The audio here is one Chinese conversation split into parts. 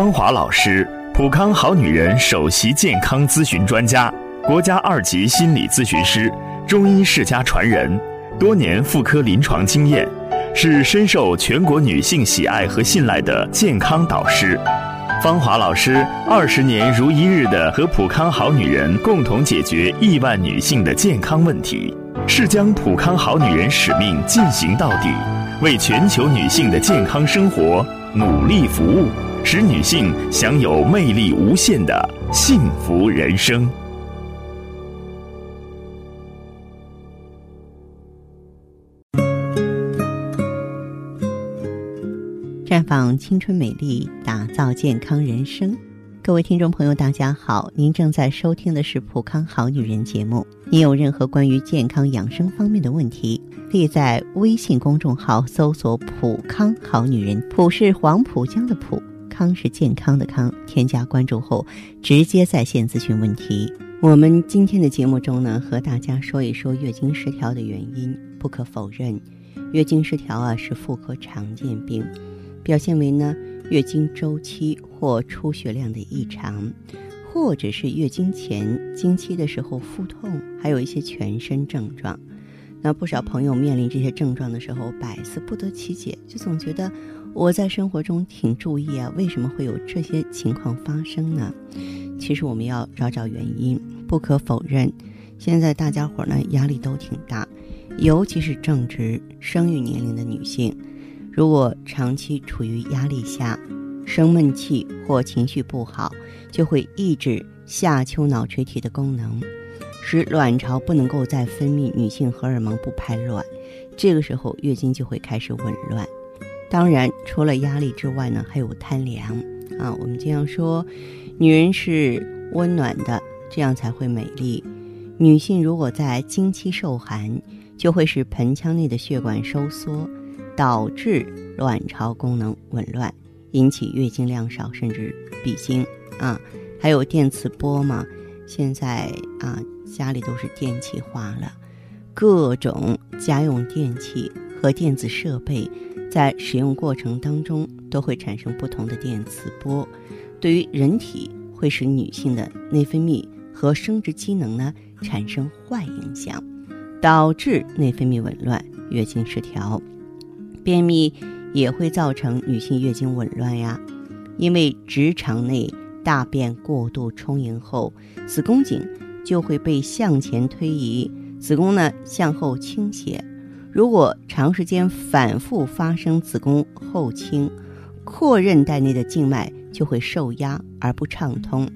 芳华老师，普康好女人首席健康咨询专家，国家二级心理咨询师，中医世家传人，多年妇科临床经验，是深受全国女性喜爱和信赖的健康导师。芳华老师二十年如一日的和普康好女人共同解决亿万女性的健康问题，是将普康好女人使命进行到底，为全球女性的健康生活努力服务，使女性享有魅力无限的幸福人生。绽放青春美丽，打造健康人生。各位听众朋友，大家好，您正在收听的是《普康好女人》节目。您有任何关于健康养生方面的问题，可以在微信公众号搜索“普康好女人”，普是黄浦江的浦，康是健康的康。添加关注后，直接在线咨询问题。我们今天的节目中呢，和大家说一说月经失调的原因。不可否认，月经失调啊是妇科常见病。表现为呢月经周期或出血量的异常，或者是月经前经期的时候腹痛，还有一些全身症状。那不少朋友面临这些症状的时候，百思不得其解，就总觉得我在生活中挺注意啊，为什么会有这些情况发生呢？其实我们要找找原因。不可否认，现在大家伙呢压力都挺大，尤其是正值生育年龄的女性。如果长期处于压力下，生闷气或情绪不好，就会抑制下丘脑垂体的功能，使卵巢不能够再分泌女性荷尔蒙，不排卵。这个时候月经就会开始紊乱。当然，除了压力之外呢，还有贪凉啊。我们经常说，女人是温暖的，这样才会美丽。女性如果在经期受寒，就会使盆腔内的血管收缩。导致卵巢功能紊乱，引起月经量少，甚至闭经啊。还有电磁波嘛？现在啊，家里都是电器化了，各种家用电器和电子设备在使用过程当中都会产生不同的电磁波，对于人体会使女性的内分泌和生殖机能呢产生坏影响，导致内分泌紊乱，月经失调。便秘也会造成女性月经紊乱呀，因为直肠内大便过度充盈后，子宫颈就会被向前推移，子宫呢向后倾斜。如果长时间反复发生子宫后倾，阔韧带内的静脉就会受压而不畅通，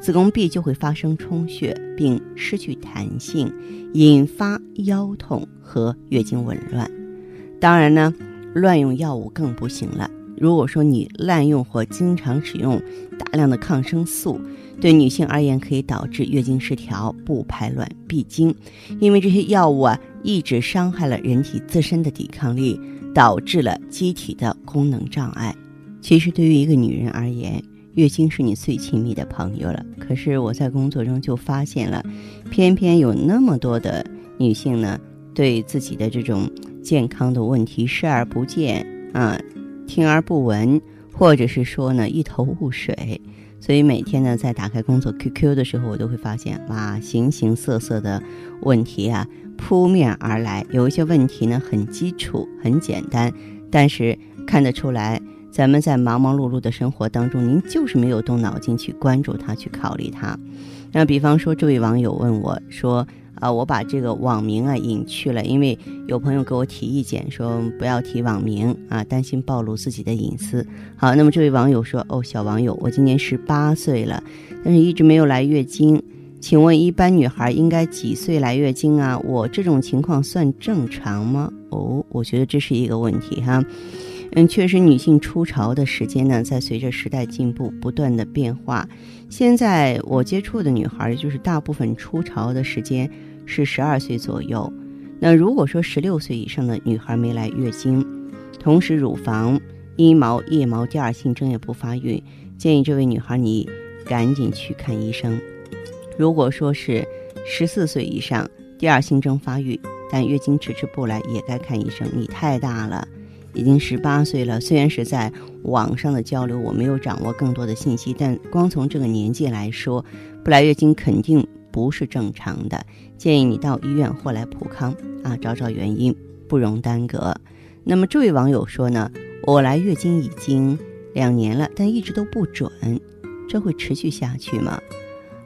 子宫壁就会发生充血并失去弹性，引发腰痛和月经紊乱。当然呢。乱用药物更不行了。如果说你滥用或经常使用大量的抗生素，对女性而言可以导致月经失调、不排卵、闭经，因为这些药物啊，一直伤害了人体自身的抵抗力，导致了机体的功能障碍。其实对于一个女人而言，月经是你最亲密的朋友了。可是我在工作中就发现了，偏偏有那么多的女性呢，对自己的这种。健康的问题视而不见啊，听而不闻，或者是说呢一头雾水，所以每天呢在打开工作 QQ 的时候，我都会发现哇，形形色色的问题啊扑面而来。有一些问题呢很基础、很简单，但是看得出来，咱们在忙忙碌碌的生活当中，您就是没有动脑筋去关注它、去考虑它。那比方说，这位网友问我说。啊，我把这个网名啊隐去了，因为有朋友给我提意见说不要提网名啊，担心暴露自己的隐私。好，那么这位网友说：“哦，小网友，我今年十八岁了，但是一直没有来月经，请问一般女孩应该几岁来月经啊？我这种情况算正常吗？”哦，我觉得这是一个问题哈。嗯，确实，女性初潮的时间呢，在随着时代进步不断的变化。现在我接触的女孩，就是大部分初潮的时间。是十二岁左右，那如果说十六岁以上的女孩没来月经，同时乳房、阴毛、腋毛第二性征也不发育，建议这位女孩你赶紧去看医生。如果说是十四岁以上，第二性征发育，但月经迟迟不来，也该看医生。你太大了，已经十八岁了。虽然是在网上的交流，我没有掌握更多的信息，但光从这个年纪来说，不来月经肯定不是正常的。建议你到医院或来普康啊，找找原因，不容耽搁。那么这位网友说呢，我来月经已经两年了，但一直都不准，这会持续下去吗？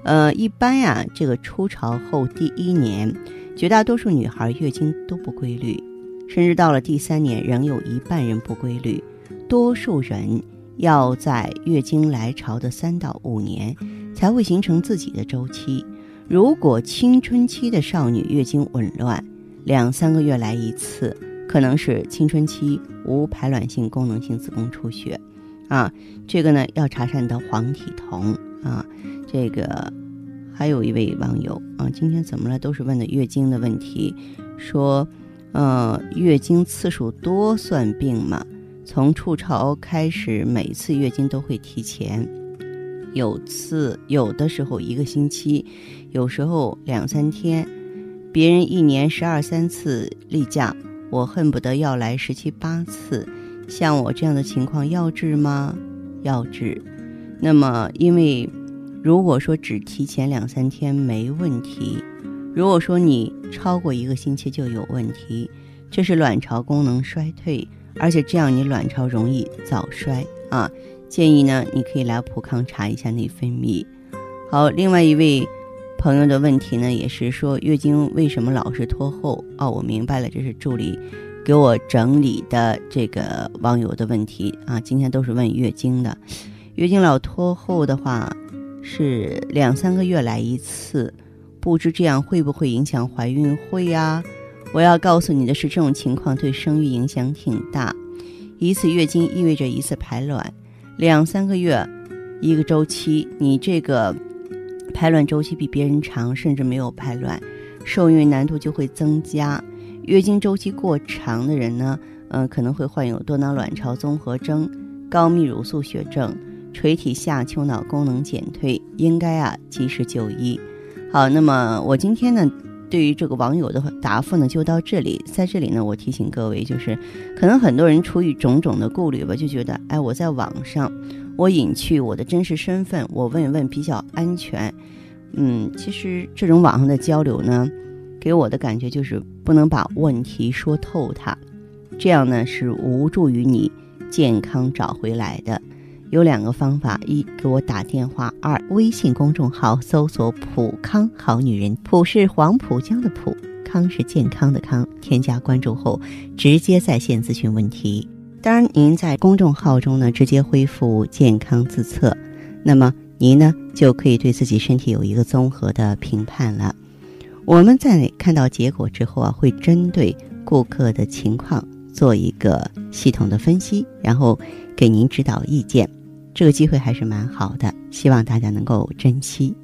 呃，一般呀，这个初潮后第一年，绝大多数女孩月经都不规律，甚至到了第三年，仍有一半人不规律。多数人要在月经来潮的三到五年才会形成自己的周期。如果青春期的少女月经紊乱，两三个月来一次，可能是青春期无排卵性功能性子宫出血。啊，这个呢要查查你的黄体酮啊。这个还有一位网友啊，今天怎么了？都是问的月经的问题，说，呃，月经次数多算病吗？从初潮开始，每次月经都会提前，有次有的时候一个星期，有时候两三天，别人一年十二三次例假，我恨不得要来十七八次。像我这样的情况要治吗？要治。那么因为。如果说只提前两三天没问题，如果说你超过一个星期就有问题，这是卵巢功能衰退，而且这样你卵巢容易早衰啊。建议呢，你可以来普康查一下内分泌。好，另外一位朋友的问题呢，也是说月经为什么老是拖后？哦，我明白了，这是助理给我整理的这个网友的问题啊。今天都是问月经的，月经老拖后的话。是两三个月来一次，不知这样会不会影响怀孕？会呀。我要告诉你的是，这种情况对生育影响挺大。一次月经意味着一次排卵，两三个月一个周期，你这个排卵周期比别人长，甚至没有排卵，受孕难度就会增加。月经周期过长的人呢，嗯，可能会患有多囊卵巢综合征、高泌乳素血症。垂体下丘脑功能减退，应该啊及时就医。好，那么我今天呢，对于这个网友的答复呢，就到这里。在这里呢，我提醒各位，就是可能很多人出于种种的顾虑吧，就觉得，哎，我在网上，我隐去我的真实身份，我问一问比较安全。嗯，其实这种网上的交流呢，给我的感觉就是不能把问题说透，它这样呢是无助于你健康找回来的。有两个方法：一给我打电话；二微信公众号搜索“普康好女人”，普是黄浦江的浦，康是健康的康。添加关注后，直接在线咨询问题。当然，您在公众号中呢，直接恢复健康自测，那么您呢就可以对自己身体有一个综合的评判了。我们在看到结果之后啊，会针对顾客的情况做一个系统的分析，然后给您指导意见。这个机会还是蛮好的，希望大家能够珍惜。